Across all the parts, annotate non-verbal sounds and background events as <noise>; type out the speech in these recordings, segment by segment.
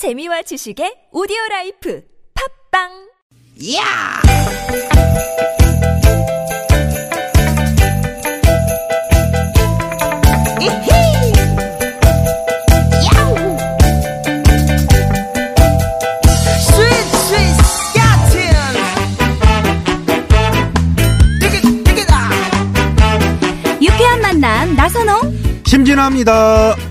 재미와 지식의 오디오 라이프 팝빵 야! 이히! 야우! 스윗 스윗 디귿아! 유쾌한 만남 나선홍 심진아입니다.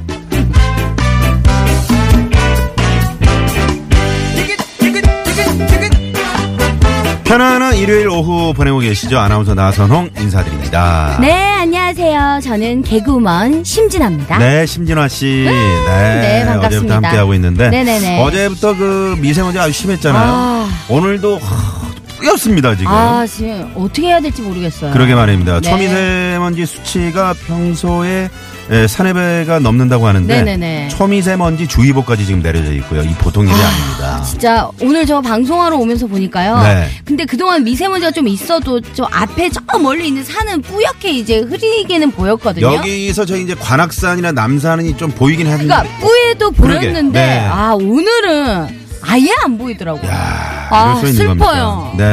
편안한 일요일 오후 보내고 계시죠? 아나운서 나선홍 인사드립니다. 네 안녕하세요 저는 개그우먼 심진아입니다 네, 심진아 씨. 네. 네, 반갑습니다. 어제부터 함께하고 있는데. 네네네. 어제부터 그 미세먼지 아주 심했잖아요. 아. 오늘도 하, 뿌였습니다, 지금. 아 지금 어떻게 해야 될지 모르겠어요 그러게 말입니다. 네. 초미세먼지 수치가 평소에 에, 산해배가 넘는다고 하는데 네네네. 초미세먼지 주의보까지 지금 내려져 있고요. 이 보통 일이 아, 닙니다 진짜 오늘 저 방송하러 오면서 보니까요 네. 근데 그동안 미세먼지가 좀 있어도 저 앞에 저 멀리 있는 산은 뿌옇게 이제 흐리게는 보였거든요 여기서 저희 이제 관악산이나 남산이 좀 보이긴 했는데 그러니까 뿌에도. 보였는데 네. 아 오늘은 아예 안 보이더라고요 야, 아, 이럴 수 있는 슬퍼요. 겁니까?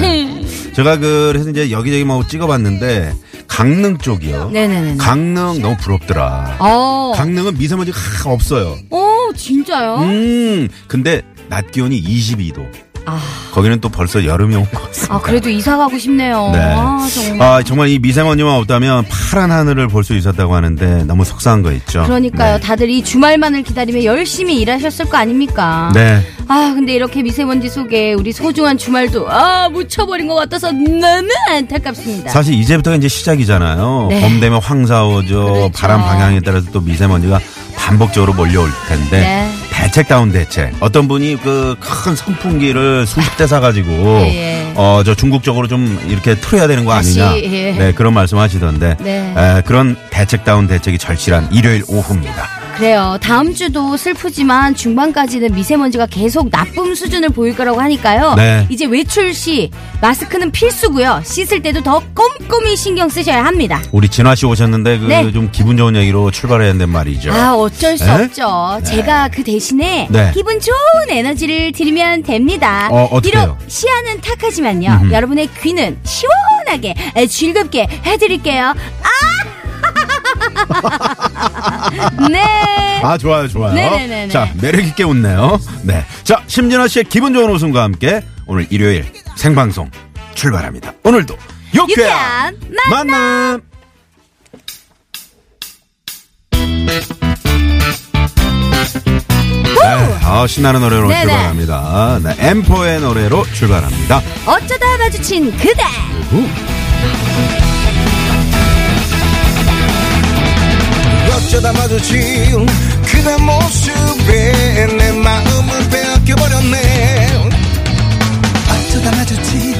네. <laughs> 제가 그래서 이제 여기저기 뭐 찍어봤는데 강릉 쪽이요. 네네네 강릉 너무 부럽더라. 어. 강릉은 미세먼지가 하- 없어요. 어 진짜요? 음, 근데 낮 기온이 22도. 아. 거기는 또 벌써 여름이 온 것 같습니다. 아, 그래도 이사 가고 싶네요. 네. 아, 정말. 아, 정말 이 미세먼지만 없다면 파란 하늘을 볼 수 있었다고 하는데 너무 속상한 거 있죠. 그러니까요. 네. 다들 이 주말만을 기다리며 열심히 일하셨을 거 아닙니까? 네. 아, 근데 이렇게 미세먼지 속에 우리 소중한 주말도 아, 묻혀버린 것 같아서 너무 안타깝습니다. 사실 이제부터가 이제 시작이잖아요. 네. 봄 되면 황사 오죠. 그렇죠. 바람 방향에 따라서 또 미세먼지가 반복적으로 몰려올 텐데 네. 대책다운 대책. 어떤 분이 그 큰 선풍기를 수십 대 사가지고 <laughs> 예, 예. 어저 중국 쪽으로 좀 이렇게 틀어야 되는 거 아니냐. 예. 네 그런 말씀하시던데 네. 에, 그런 대책다운 대책이 절실한 일요일 오후입니다. 그래요. 다음 주도 슬프지만 중반까지는 미세먼지가 계속 나쁨 수준을 보일 거라고 하니까요. 네. 이제 외출 시 마스크는 필수고요. 씻을 때도 더 꼼꼼히 신경 쓰셔야 합니다. 우리 진화 씨 오셨는데 그 네. 좀 기분 좋은 얘기로 출발해야 된단 말이죠. 아, 어쩔 수 에? 없죠. 제가 그 대신에 네. 기분 좋은 에너지를 드리면 됩니다. 어? 비록 시야는 탁하지만요. 여러분의 귀는 시원하게 에, 즐겁게 해드릴게요. 아! <laughs> 네. 아 좋아요 좋아요. 네네네네. 자 매력 있게 웃네요. 네. 자 심진아 씨의 기분 좋은 웃음과 함께 오늘 일요일 생방송 출발합니다. 오늘도 유쾌한, 유쾌한 만남. 네, 아, 신나는 노래로 네네. 출발합니다. 네, M4의 노래로 출발합니다. 어쩌다 마주친 그대. 어쩌다 마주친 그대 모습에 내 마음을 빼앗겨버렸네. 어쩌다 마주친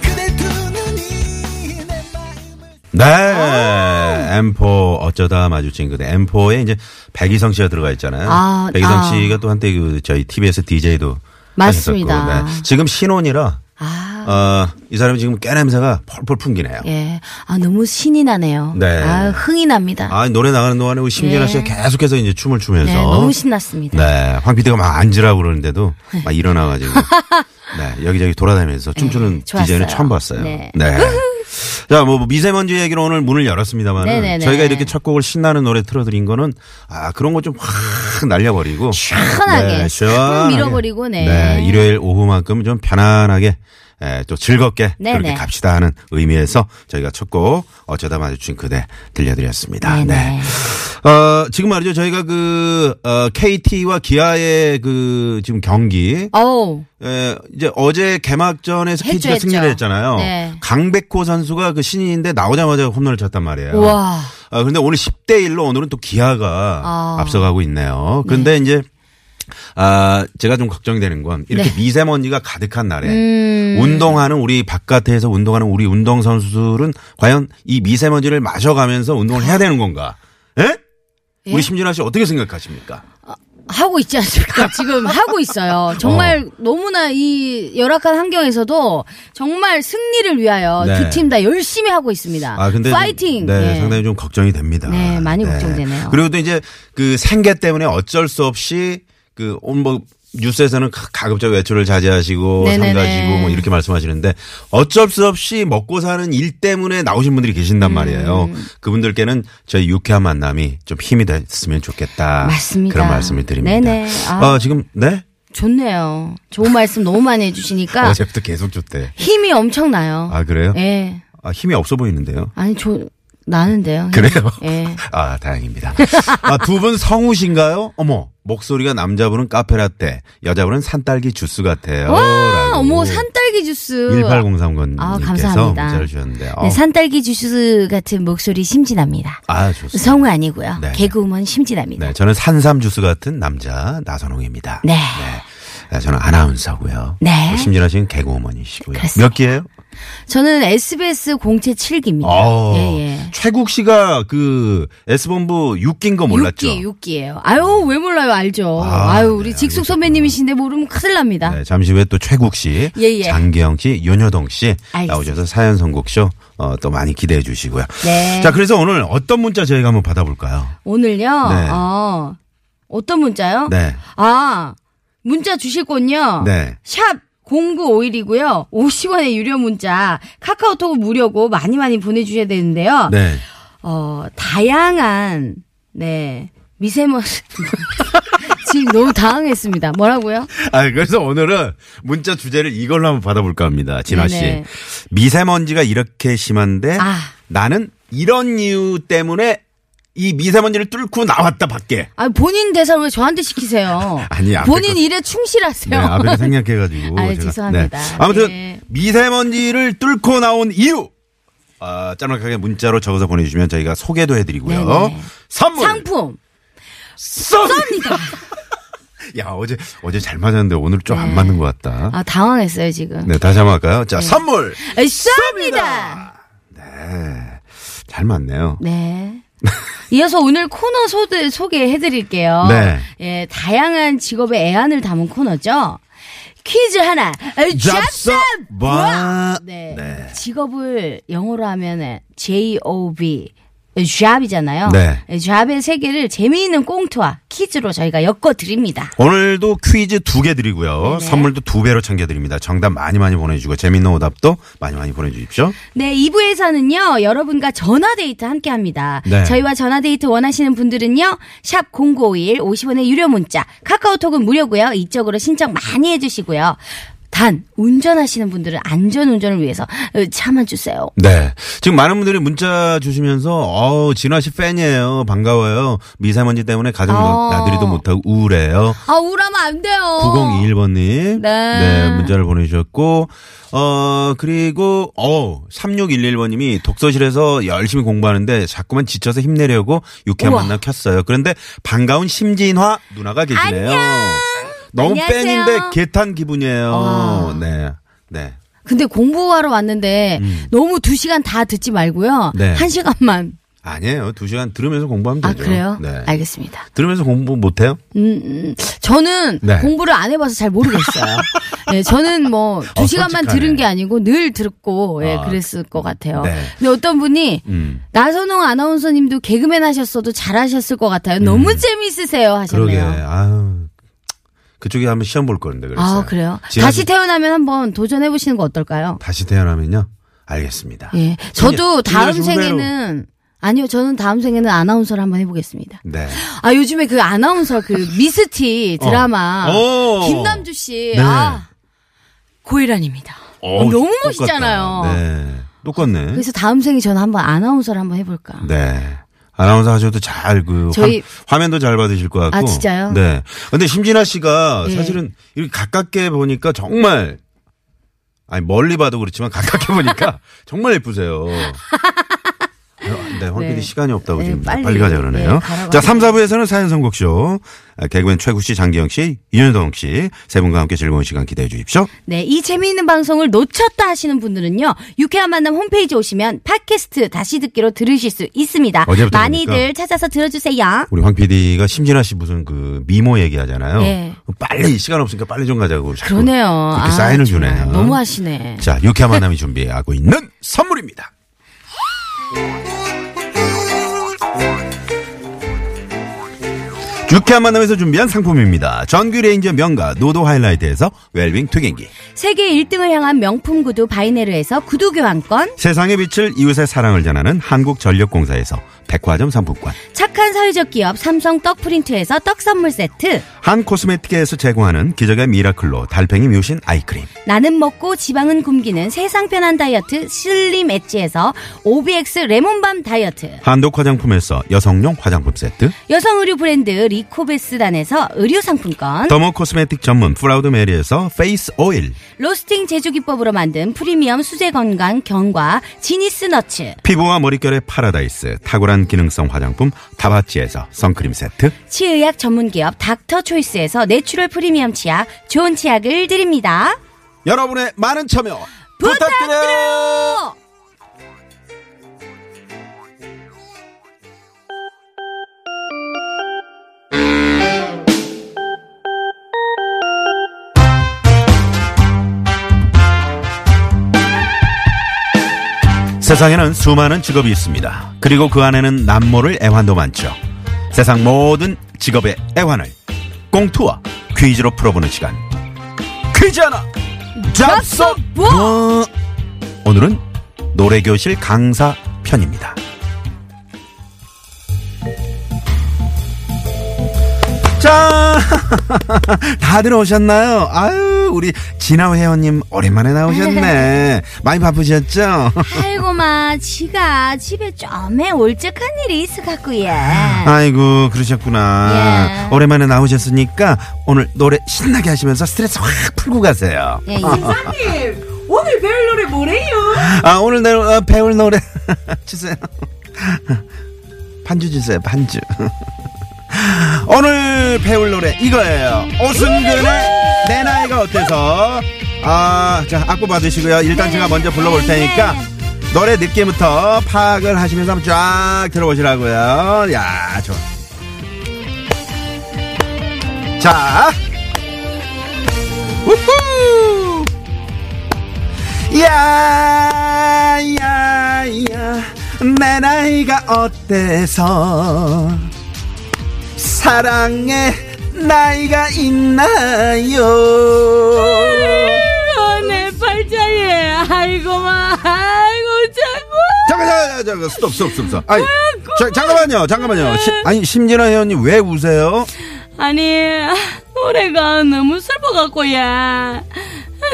그대 두 눈이 내 마음을 네, M4 어쩌다 마주친 그대. M4에 이제 백이성 씨가 들어가 있잖아요. 아, 백이성 아. 씨가 또 한때 그 저희 TBS DJ도 맞습니다. 지금 신혼이라 아, 어, 이 사람이 지금 깨냄새가 펄펄 풍기네요. 예. 아, 너무 신이 나네요. 네. 아, 흥이 납니다. 아, 노래 나가는 동안에 우리 심진아 예. 씨가 계속해서 이제 춤을 추면서. 네, 너무 신났습니다. 네, 황 PD가 막 앉으라고 그러는데도 막 일어나가지고. <laughs> 네, 여기저기 돌아다니면서 춤추는 좋았어요. DJ는 처음 봤어요. 네. 자, 뭐 미세먼지 얘기로 오늘 문을 열었습니다만 네네네. 저희가 이렇게 첫 곡을 신나는 노래 틀어드린 거는 아 그런 거 좀 확 날려버리고 시원하게 네, 싹 시원하게. 밀어버리고, 네. 네, 일요일 오후만큼 좀 편안하게 에, 또 즐겁게 네네. 그렇게 갑시다 하는 의미에서 저희가 첫 곡 어쩌다 마주친 그대 들려드렸습니다. 네네. 네. 어, 지금 말이죠. 저희가 그, 어, KT와 기아의 그, 지금 경기. 어우. 에, 이제 어제 개막전에서 했죠, KT가 승리를 했죠. 했잖아요. 네. 강백호 선수가 그 신인인데 나오자마자 홈런을 쳤단 말이에요. 우와. 아, 근데 오늘 10대 1로 오늘은 또 기아가 아. 앞서가고 있네요. 그런데 이제 아, 제가 좀 걱정이 되는 건 이렇게 네. 미세먼지가 가득한 날에 음. 운동하는 우리 바깥에서 운동하는 우리 운동 선수들은 과연 이 미세먼지를 마셔가면서 운동을 해야 되는 건가? 예? 예? 우리 심진아 씨 어떻게 생각하십니까? 하고 있지 않습니까? <laughs> 지금 하고 있어요. 정말 너무나 이 열악한 환경에서도 정말 승리를 위하여 네. 두팀 다 열심히 하고 있습니다. 아, 근데 좀- 파이팅. 네, 예. 상당히 좀 걱정이 됩니다. 네, 많이 걱정되네요. 그리고 또 이제 그 생계 때문에 어쩔 수 없이 그, 뭐, 뉴스에서는 가- 가급적 외출을 자제하시고, 네네네. 삼가시고, 뭐, 이렇게 말씀하시는데, 어쩔 수 없이 먹고 사는 일 때문에 나오신 분들이 계신단 말이에요. 음. 그분들께는 저희 유쾌한 만남이 좀 힘이 됐으면 좋겠다. 맞습니다. 그런 말씀을 드립니다. 네네. 아. 어, 지금, 네? 좋네요. 좋은 말씀 너무 많이 해주시니까 어제부터 계속 좋대. 힘이 엄청나요. 아, 그래요? 예. 아, 힘이 없어 보이는데요. 아니, 저, 나는데요. 그래요? 예. <laughs> 아, 다행입니다. 아, 두 분 성우신가요? 어머, 목소리가 남자분은 카페라떼, 여자분은 산딸기 주스 같아요. 와. 어머, 산딸기 주스. 1803번님께서 아, 감사합니다. 문자를 주셨는데. 어. 네, 산딸기 주스 같은 목소리 심진합니다. 아, 좋습니다. 성우 아니고요. 네. 개그우먼 심진합니다. 네, 저는 산삼 주스 같은 남자 나선홍입니다. 네. 네, 저는 아나운서고요. 네. 심진아 씨는 개그우먼이시고요. 그렇습니다. 몇 기예요? 저는 SBS 공채 7기입니다. 어, 예, 예. 최국 씨가 그 S본부 6기인 거 몰랐죠? 6기, 6기예요. 아유, 왜 몰라요? 알죠. 아, 아, 유 우리 네, 직숙 알겠습니다. 선배님이신데 모르면 큰일 납니다. 네, 잠시 후에 또 최국 씨, 예, 예. 장기영 씨, 윤여동 씨 알겠습니다. 나오셔서 사연 선곡쇼 어, 또 많이 기대해 주시고요. 네. 자, 그래서 오늘 어떤 문자 저희가 한번 받아볼까요? 오늘요, 네. 어, 어떤 문자요? 네. 아, 문자 주실 건요. 네. 샵 0951이고요. 50원의 유료 문자. 카카오톡은 무료고 많이 많이 보내주셔야 되는데요. 네. 어, 다양한, 네, 미세먼지. <laughs> 지금 너무 당황했습니다. 뭐라고요? 아, 그래서 오늘은 문자 주제를 이걸로 한번 받아볼까 합니다. 진아 씨. 네네. 미세먼지가 이렇게 심한데 아. 나는 이런 이유 때문에 이 미세먼지를 뚫고 나왔다 밖에. 아, 본인 대사를 왜 저한테 시키세요? <laughs> 아니, 본인 거- 일에 충실하세요. 네, 앞에 생각해가지고. <laughs> 아유, 제가- 죄송합니다. 네. 아무튼 네. 미세먼지를 뚫고 나온 이유. 아, 짤막하게 문자로 적어서 보내주시면 저희가 소개도 해드리고요. 네네. 선물 상품. 쏩니다. <laughs> 야 어제 어제 잘 맞았는데 오늘 좀안 네. 맞는 것 같다. 아, 당황했어요, 지금. 네 다시 한번 할까요? 자 선물 아, 쏩니다! 잘 맞네요. 네. 이어서 오늘 코너 소개, 소개해드릴게요. 네. 예, 다양한 직업의 애안을 담은 코너죠. 퀴즈 하나. 잡삽! 와. 네. 네. 직업을 영어로 하면 J-O-B. 잡이잖아요. 네. 잡의 세계를 재미있는 꽁트와 퀴즈로 저희가 엮어 드립니다. 오늘도 퀴즈 두 개 드리고요. 네네. 선물도 두 배로 챙겨 드립니다. 정답 많이 많이 보내주고 재밌는 오답도 많이 많이 보내주십시오. 네, 2부에서는요, 여러분과 전화데이트 함께 합니다. 네. 저희와 전화데이트 원하시는 분들은요, 샵 0951 50원의 유료 문자, 카카오톡은 무료고요. 이쪽으로 신청 많이 해주시고요. 단, 운전하시는 분들은 안전 운전을 위해서 어, 참아 주세요. 네. 지금 많은 분들이 문자 주시면서, 어우, 진화 씨 팬이에요. 반가워요. 미세먼지 때문에 가정 어. 나들이도 못하고 우울해요. 아, 우울하면 안 돼요. 9021번님. 네. 문자를 보내주셨고, 어, 그리고, 어 3611번님이 독서실에서 열심히 공부하는데 자꾸만 지쳐서 힘내려고 유쾌한. 만남 켰어요. 그런데 반가운 심진화 누나가 계시네요. 너무 안녕하세요. 팬인데 개탄 기분이에요. 와. 네. 네. 근데 공부하러 왔는데 너무 두 시간 다 듣지 말고요. 음. 네. 한 시간만. 아니에요. 두 시간 들으면서 공부하면 아, 되죠. 그래요? 네. 알겠습니다. 들으면서 공부 못해요? 음, 음. 저는 네. 공부를 안 해봐서 잘 모르겠어요. <laughs> 네, 저는 뭐 두 어, 시간만 솔직하네. 들은 게 아니고 늘 듣고 예, 아, 그랬을 것 같아요. 네. 근데 어떤 분이 음. 나선홍 아나운서님도 개그맨 하셨어도 잘 하셨을 것 같아요. 너무 재밌으세요 음. 그러게. 하셨네요. 아유. 그쪽에 한번 시험 볼 건데 그랬어요. 아 그래요? 다시 태어나면 한번 도전해 보시는 거 어떨까요? 다시 태어나면요. 알겠습니다. 예, 저도 다음. 생에는 아니요, 저는 다음 생에는 아나운서를 한번 해보겠습니다. 네. 아 요즘에 그 아나운서 그 <laughs> 미스티 드라마 어. 김남주 씨, 네. 아 고혜란입니다. 어, 너무 똑같다. 멋있잖아요. 네. 똑같네. 그래서 다음 생에 저는 한번 아나운서를 한번 해볼까. 네. 아나운서 하셔도 잘 그 저희- 화면, 도 잘 받으실 것 같고. 아, 진짜요? 네. 근데 심진아 씨가 예. 사실은 이렇게 가깝게 보니까 정말 아니 멀리 봐도 그렇지만 가깝게 보니까 <laughs> 정말 예쁘세요. 네, 황PD 네. 시간이 없다고 네, 지금 빨리, 빨리, 가자 그러네요. 네, 자, 3, 4부에서는 사연 선곡쇼. 아, 개그맨 최구 씨, 장기영 씨, 이현동 씨 세 분과 함께 즐거운 시간 기대해 주십시오. 네, 이 재미있는 방송을 놓쳤다 하시는 분들은요, 유쾌한 만남 홈페이지 오시면 팟캐스트 다시 듣기로 들으실 수 있습니다. 어제부터 많이들 보니까 찾아서 들어주세요. 우리 황 PD가 심진아 씨 무슨 그 미모 얘기하잖아요. 네. 빨리 시간 없으니까 빨리 좀 가자고. 그러네요. 그렇게 아, 사인을 주네요. 너무 하시네. 자, 유쾌한 만남이 준비하고 있는 선물입니다. <laughs> 유쾌한 만남에서 준비한 상품입니다. 전기 레인지 명가 노도 하이라이트에서 웰빙 튀김기. 세계 1등을 향한 명품 구두 바이네르에서 구두 교환권, 세상의 빛을 이웃의 사랑을 전하는 한국전력공사에서 백화점 상품권. 착한 사회적 기업 삼성 떡 프린트에서 떡 선물 세트, 한 코스메틱에서 제공하는 기적의 미라클로 달팽이 뮤신 eye cream. 나는 먹고 지방은 굶기는 세상 편한 다이어트 슬림 엣지에서 OBX 레몬밤 다이어트, 한독 화장품에서 여성용 화장품 세트. 여성 의류 브랜드 리코베스단에서 의류 상품권, dermo cosmetic 전문 프라우드 메리에서 face oil. 로스팅 제조 기법으로 만든 프리미엄 수제 건강 견과 지니스 너츠, 피부와 머릿결의 파라다이스. 탁월한 기능성 화장품 다바찌에서 선크림 세트. 치의학 전문 기업 닥터 초이스에서 natural 프리미엄 치약 좋은 치약을 드립니다. 여러분의 많은 참여 부탁드려요. 세상에는 수많은 직업이 있습니다. 그리고 그 안에는 남모를 애환도 많죠. 세상 모든 직업의 애환을 꽁투와 퀴즈로 풀어보는 시간. 퀴즈 하나 잡서 뭐? 오늘은 노래교실 강사 편입니다. 자, <laughs> 다들 오셨나요? 아유, 우리 진아 회원님 오랜만에 나오셨네. <laughs> 많이 바쁘셨죠? 아이고 마 지가 집에 좀에 올적한 일이 있어 갖고 예. 아이고, 그러셨구나. 예. 오랜만에 나오셨으니까 오늘 노래 신나게 하시면서 스트레스 확 풀고 가세요. 예, 예. 사장님 <laughs> 오늘 배울 노래 뭐래요? 아, 오늘 내 어, 배울 노래 주세요. 반주 주세요, 반주. 오늘 배울 노래 이거예요. 오승근의 내 나이가 어때서? 아, 자, 악보 받으시고요. 일단 제가 먼저 불러볼 테니까 노래 느낌부터 파악을 하시면서 한번 쫙 들어보시라고요. 야, 좋아. 자. 우후! 야, 야, 야, 내 나이가 어때서 사랑의 나이가 있나요? 아, 내 팔자에 아이고마 아이고 자꾸 잠깐, 잠깐, 잠깐, 스톱, 스톱, 스톱, 스톱. 아니, 자, 잠깐만요, 잠깐만요. 시, 아니, 심진아 회원님 왜 우세요? 아니 노래가 너무 슬퍼갖고 야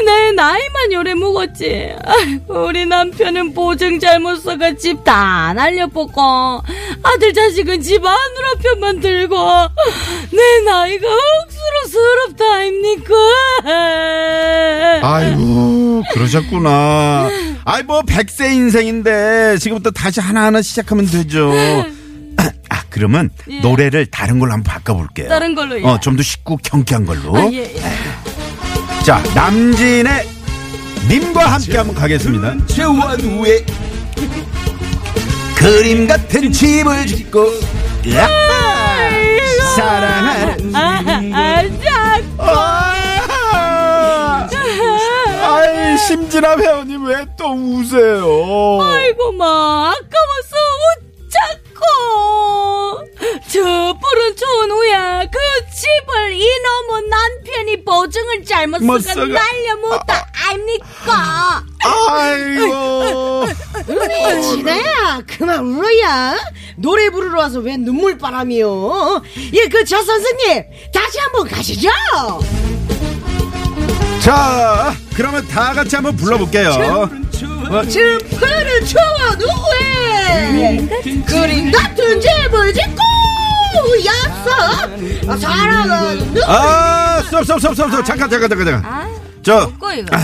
내 나이만 요래 묵었지 아이고, 우리 남편은 보증 잘못 써가 집 다 날려먹고 아들 자식은 집 안으로 편만 들고 내 나이가 억수로 서럽다 아닙니까 아이고, 그러셨구나. 아이, 뭐, 백세 인생인데, 지금부터 다시 하나하나 시작하면 되죠. <clears throat> 아, 그러면 예. 노래를 다른 걸로 한번 바꿔볼게요. 다른 걸로, 예. 어, 좀 더 쉽고 경쾌한 걸로. 아, 예, 예. 자, 남진의 님과 함께 한번 가겠습니다. 재원 후에 그림 같은 집을 짓고 야! 사랑하는 아, 아, 아! 아이 심진아 회원님 왜 또 우세요? 아이고 마 아까 저 푸른 좋은 후에 그 집을 이놈의 남편이 보증을 잘못 못 쓰고 날려먹다. 아닙니까? 아이고. 진아야 그만 울어야. 노래 부르러 와서 왜 눈물바람이요? 예그 저 선생님 다시 한번 가시죠. 자 그러면 다 같이 한번 불러볼게요. 어, 저 푸른 초원 후에 그림 같은 집을 짓고 약속 사랑하는 아 스톱 스톱 스톱. 잠깐 잠깐 잠깐 잠깐. 아, 저 없고 이거.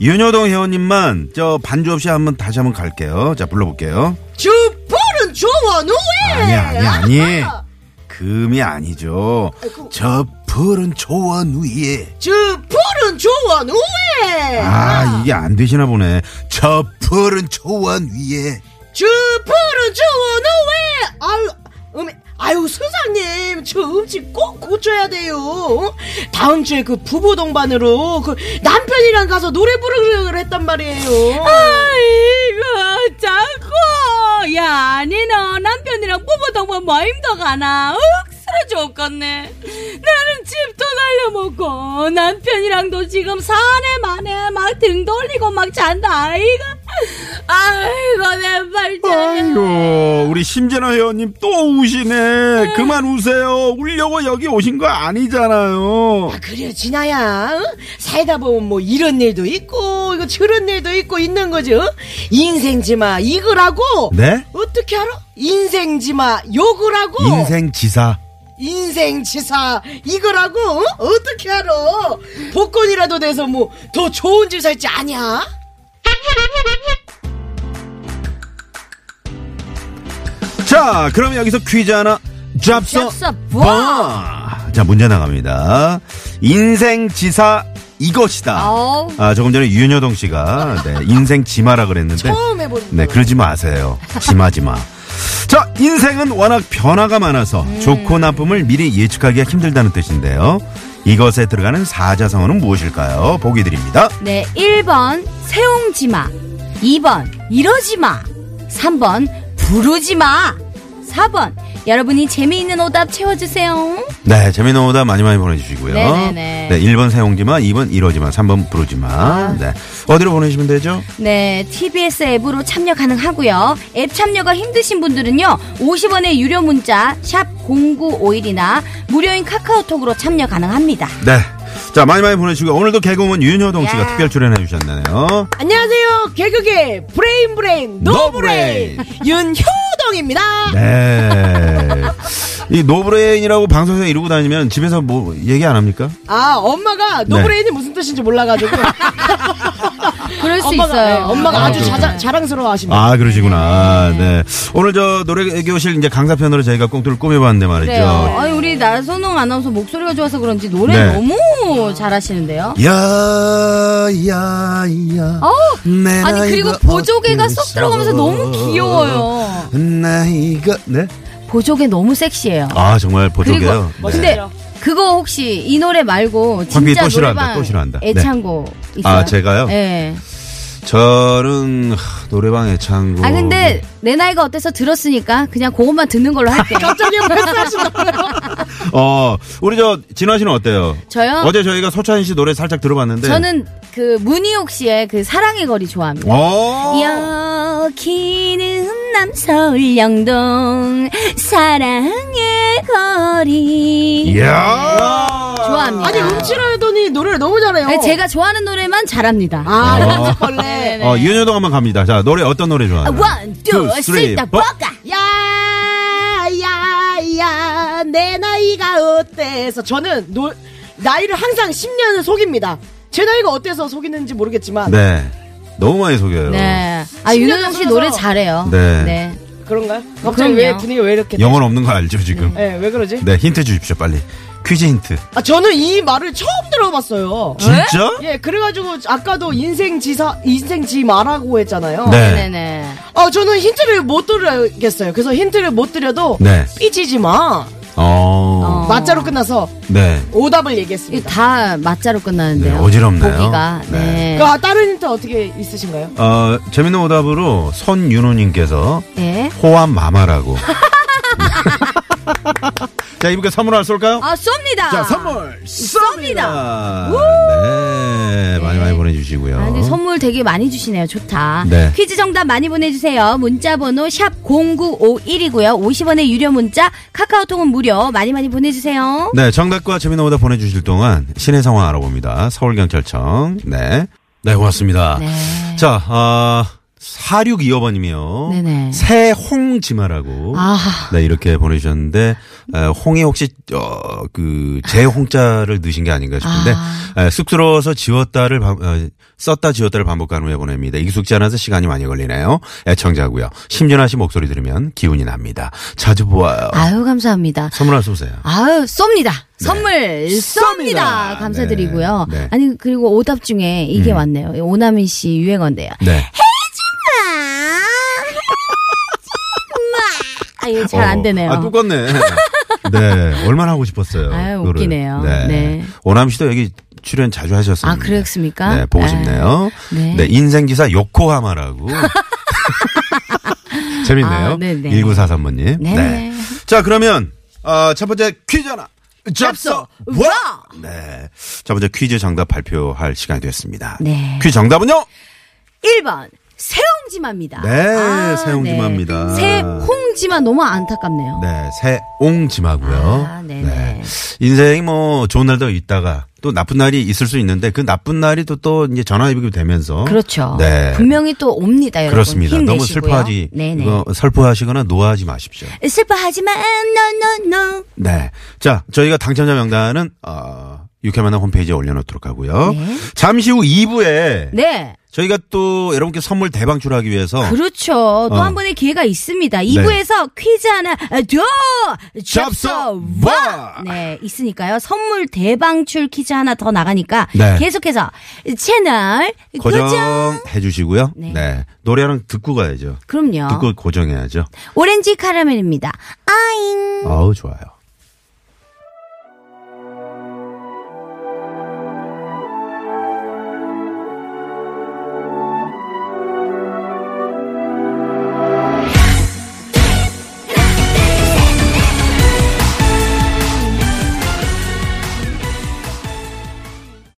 윤효동 회원님만 저 반주 없이 한번 다시 한번 갈게요. 자 불러볼게요. 저 푸른 초원 후에 아니 아니 아니 <laughs> 금이 아니죠. 저 푸른 초원 위에 저 푸른 초원 후에 아 이게 안 되시나 보네. 저 푸른 초원 위에 저 푸른 후에 아유 음에 아유 선생님 저 음식 꼭 고쳐야 돼요. 다음 주에 그 부부 동반으로 그 남편이랑 가서 노래 부르기로 했단 말이에요. 아이고 자꾸. 야 니는 남편이랑 부부 동반 뭐 힘들어가나? 억수로 죽겠네. 나는 집도 날려먹고 남편이랑도 지금 사내 만에 막 등 돌리고 막 잔다 아이가. 아이고 내 발자야. 아이고, 우리 심재나 회원님 또 우시네. 그만 우세요. 울려고 여기 오신 거 아니잖아요. 그래 진아야 어? 살다 보면 뭐 이런 일도 있고 이거 저런 일도 있고 있는 어? 인생지마 이거라고 네? 어떻게 알아? 인생지마 요거라고 인생지사. 인생지사 이거라고 어? 떻게 알아? 복권이라도 돼서 뭐 더 좋은 집 살지 아냐? 자, 그럼 여기서 퀴즈 하나 잡서 봐. 자, 문제 나갑니다. 인생 지사 이것이다. 어우. 아, 조금 전에 윤여동 씨가 네, 인생 지마라 그랬는데 처음 해보는 네, 그러지 마세요. 지마지마. 자, 인생은 워낙 변화가 많아서 좋고 나쁨을 미리 예측하기가 힘들다는 뜻인데요. 이것에 들어가는 사자성어는 무엇일까요? 보기 드립니다. 네, 1번 세옹지마, 2번 이러지마, 3번 부르지마, 4번 여러분이 재미있는 오답 채워주세요. 네, 재미있는 오답 많이 많이 보내주시고요. 네네네. 네, 1번 세용지마, 2번 이러지마, 3번 부르지마. 네. 어디로 보내시면 되죠? 네, TBS 앱으로 참여 가능하고요. 앱 참여가 힘드신 분들은요. 50원의 유료 문자 샵 0951이나 무료인 카카오톡으로 참여 가능합니다. 네. 자, 많이 많이 보내주시고, 오늘도 개그우먼 윤효동 씨가 야. 특별 출연해 주셨네요. 안녕하세요 개그계 brain brain no brain 윤효 동입니다 네. 이 no brain이라고 방송에서 이러고 다니면 집에서 뭐 얘기 안 합니까? 아 엄마가 no brain이 무슨 뜻인지 몰라가지고 <laughs> 그럴 수 엄마가, 있어요. 네, 엄마가 아, 아주 그렇구나. 자자, 자랑스러워하십니다 아, 그러시구나. 네. 오늘 저 노래 교실 이제 강사편으로 저희가 꽁트를 꾸며봤는데 말이죠. 그래요. 아니, 우리 나선홍 아나운서 목소리가 좋아서 그런지 노래 네. 너무 잘하시는데요. 야, 야, 야. 어우, 내 아니 그리고 보조개가 쏙 들어가면서 너무 귀여워요. 나이가, 네? 보조개 너무 섹시해요. 아, 정말 보조개요. 그리고 네. 근데 그거 혹시 이 노래 말고 진짜 또 싫어한다, 노래방 또 싫어한다. 네. 애창곡 있어요? 아, 제가요? 네. 저는 하, 노래방 애창곡. 아 근데 내 나이가 어때서 들었으니까 그냥 그것만 듣는 걸로 할게요. <laughs> 갑자기 말씀하신다고요 <laughs> 어, 우리 저 진화 씨는 어때요? 저요? 어제 저희가 소찬희 씨 노래 살짝 들어봤는데. 저는 그 문희옥 씨의 그 사랑의 거리 좋아합니다. 어. 여기는 남 서울 영동 사랑의 거리. 이야. 좋아합니다. 아니 음치라더니 노래를 너무 잘해요 아니, 제가 좋아하는 노래만 잘합니다. 아 어. 원래 어, 윤여동 한번 갑니다. 자, 노래 어떤 노래 좋아하세요? one, two, three, 다 four. 볶아. 야야 야 내 나이가 어때서 저는 노, 나이를 항상 10년을 속입니다 제 나이가 어때서 속이는지 모르겠지만 네. 너무 많이 속여요. 네. 아, 10년을 윤호동 씨 노래 잘해요. 네. 그런가요? 갑자기 그럼요. 왜 분위기가 왜 이렇게 영혼 없는 거 알죠, 지금? 네, 왜 그러지? 네, 힌트 주십시오, 빨리. 퀴즈 힌트. 아, 저는 이 말을 처음 들어봤어요. 진짜? 예, 그래가지고 아까도 인생 지사, 인생 지 마라고 했잖아요. 네. 네네. 아, 저는 힌트를 못 드리겠어요. 그래서 힌트를 못 드려도 네. 삐지지 마. 어. 맞자로 끝나서 네. 오답을 얘기했습니다. 다 맞자로 끝나는데요. 네, 어지럽네요. 보기가. 네. 네. 그, 아, 다른 힌트 어떻게 있으신가요? 어, 재밌는 오답으로 손윤호님께서 네. 호암 마마라고. <laughs> 자, 이분께 선물 하나 쏠까요? 아, 쏩니다. 자, 선물 쏩니다. 쏩니다. 네, 주시고요. 아, 근데 선물 되게 많이 주시네요. 좋다. 네. 퀴즈 정답 많이 보내주세요. 문자번호 샵 0951이고요. 50원의 유료 문자, 카카오톡은 무료. 많이 많이 보내주세요. 네, 정답과 재미난 오답 보내주실 동안 시내 상황 알아봅니다. 서울경찰청. 네. 네, 고맙습니다. 네. 자, 어, 4625번님이요. 네네. 새홍지마라고. 아. 네, 이렇게 보내주셨는데, 에, 홍이 혹시, 어, 그, 제 홍자를 넣으신 게 아닌가 싶은데, 아. 에, 쑥스러워서 지웠다를, 반- 어, 썼다 지웠다를 반복하는 후에 보냅니다. 익숙지 않아서 시간이 많이 걸리네요. 애청자고요 심준아 씨 목소리 들으면 기운이 납니다. 자주 보아요. 아유, 감사합니다. 선물 하나 쏘세요. 아유, 쏩니다. 선물 쏩니다. 쏩니다. 감사드리고요. 네, 네. 아니, 그리고 오답 중에 이게 음. 왔네요. 오나미 씨 유행어인데요. 네. 아, 이 거잘안 되네요. 아, 똑같네. <laughs> 네, 얼마나 하고 싶었어요. 아유, 그거를. 웃기네요. 네. 네. 오남 씨도 여기 출연 자주 하셨습니다. 아, 그랬습니까? 네, 보고 아, 싶네요. 네. 네, 인생기사 요코하마라고. <laughs> 재밌네요. 아, 네네. 1943번님. 네. 자, 그러면, 어, 첫 번째 퀴즈 하나. 잡서 잡서 와! 네. 첫 번째 퀴즈 정답 발표할 시간이 됐습니다. 네. 퀴즈 정답은요? 1번 새홍지마입니다. 네, 새홍지마입니다. 네. 새홍지마 너무 안타깝네요. 네, 새옹지마고요. 아, 네네. 인생이 뭐 좋은 날도 있다가 또 나쁜 날이 있을 수 있는데 그 나쁜 날이 또, 또 이제 전화위복이 되면서 그렇죠. 네. 분명히 또 옵니다, 여러분. 그렇습니다. 너무 힘내시고요. 슬퍼하지 네네. 이거 슬퍼하시거나 노하지 마십시오. 슬퍼하지만 노노노. 네. 자, 저희가 당첨자 명단은 어, 유쾌만한 홈페이지에 올려놓도록 하고요. 네. 잠시 후 2부에 네. 저희가 또 여러분께 선물 대방출하기 위해서 그렇죠. 또 어. 한 번의 기회가 있습니다. 2부에서 퀴즈 하나 더 잡서 와! 와! 네, 있으니까요. 선물 대방출 퀴즈 하나 더 나가니까 네. 계속해서 채널 고정. 고정해 주시고요. 네. 네. 노래는 듣고 가야죠. 그럼요. 듣고 고정해야죠. 오렌지 카라멜입니다. 아잉. 어우, 좋아요.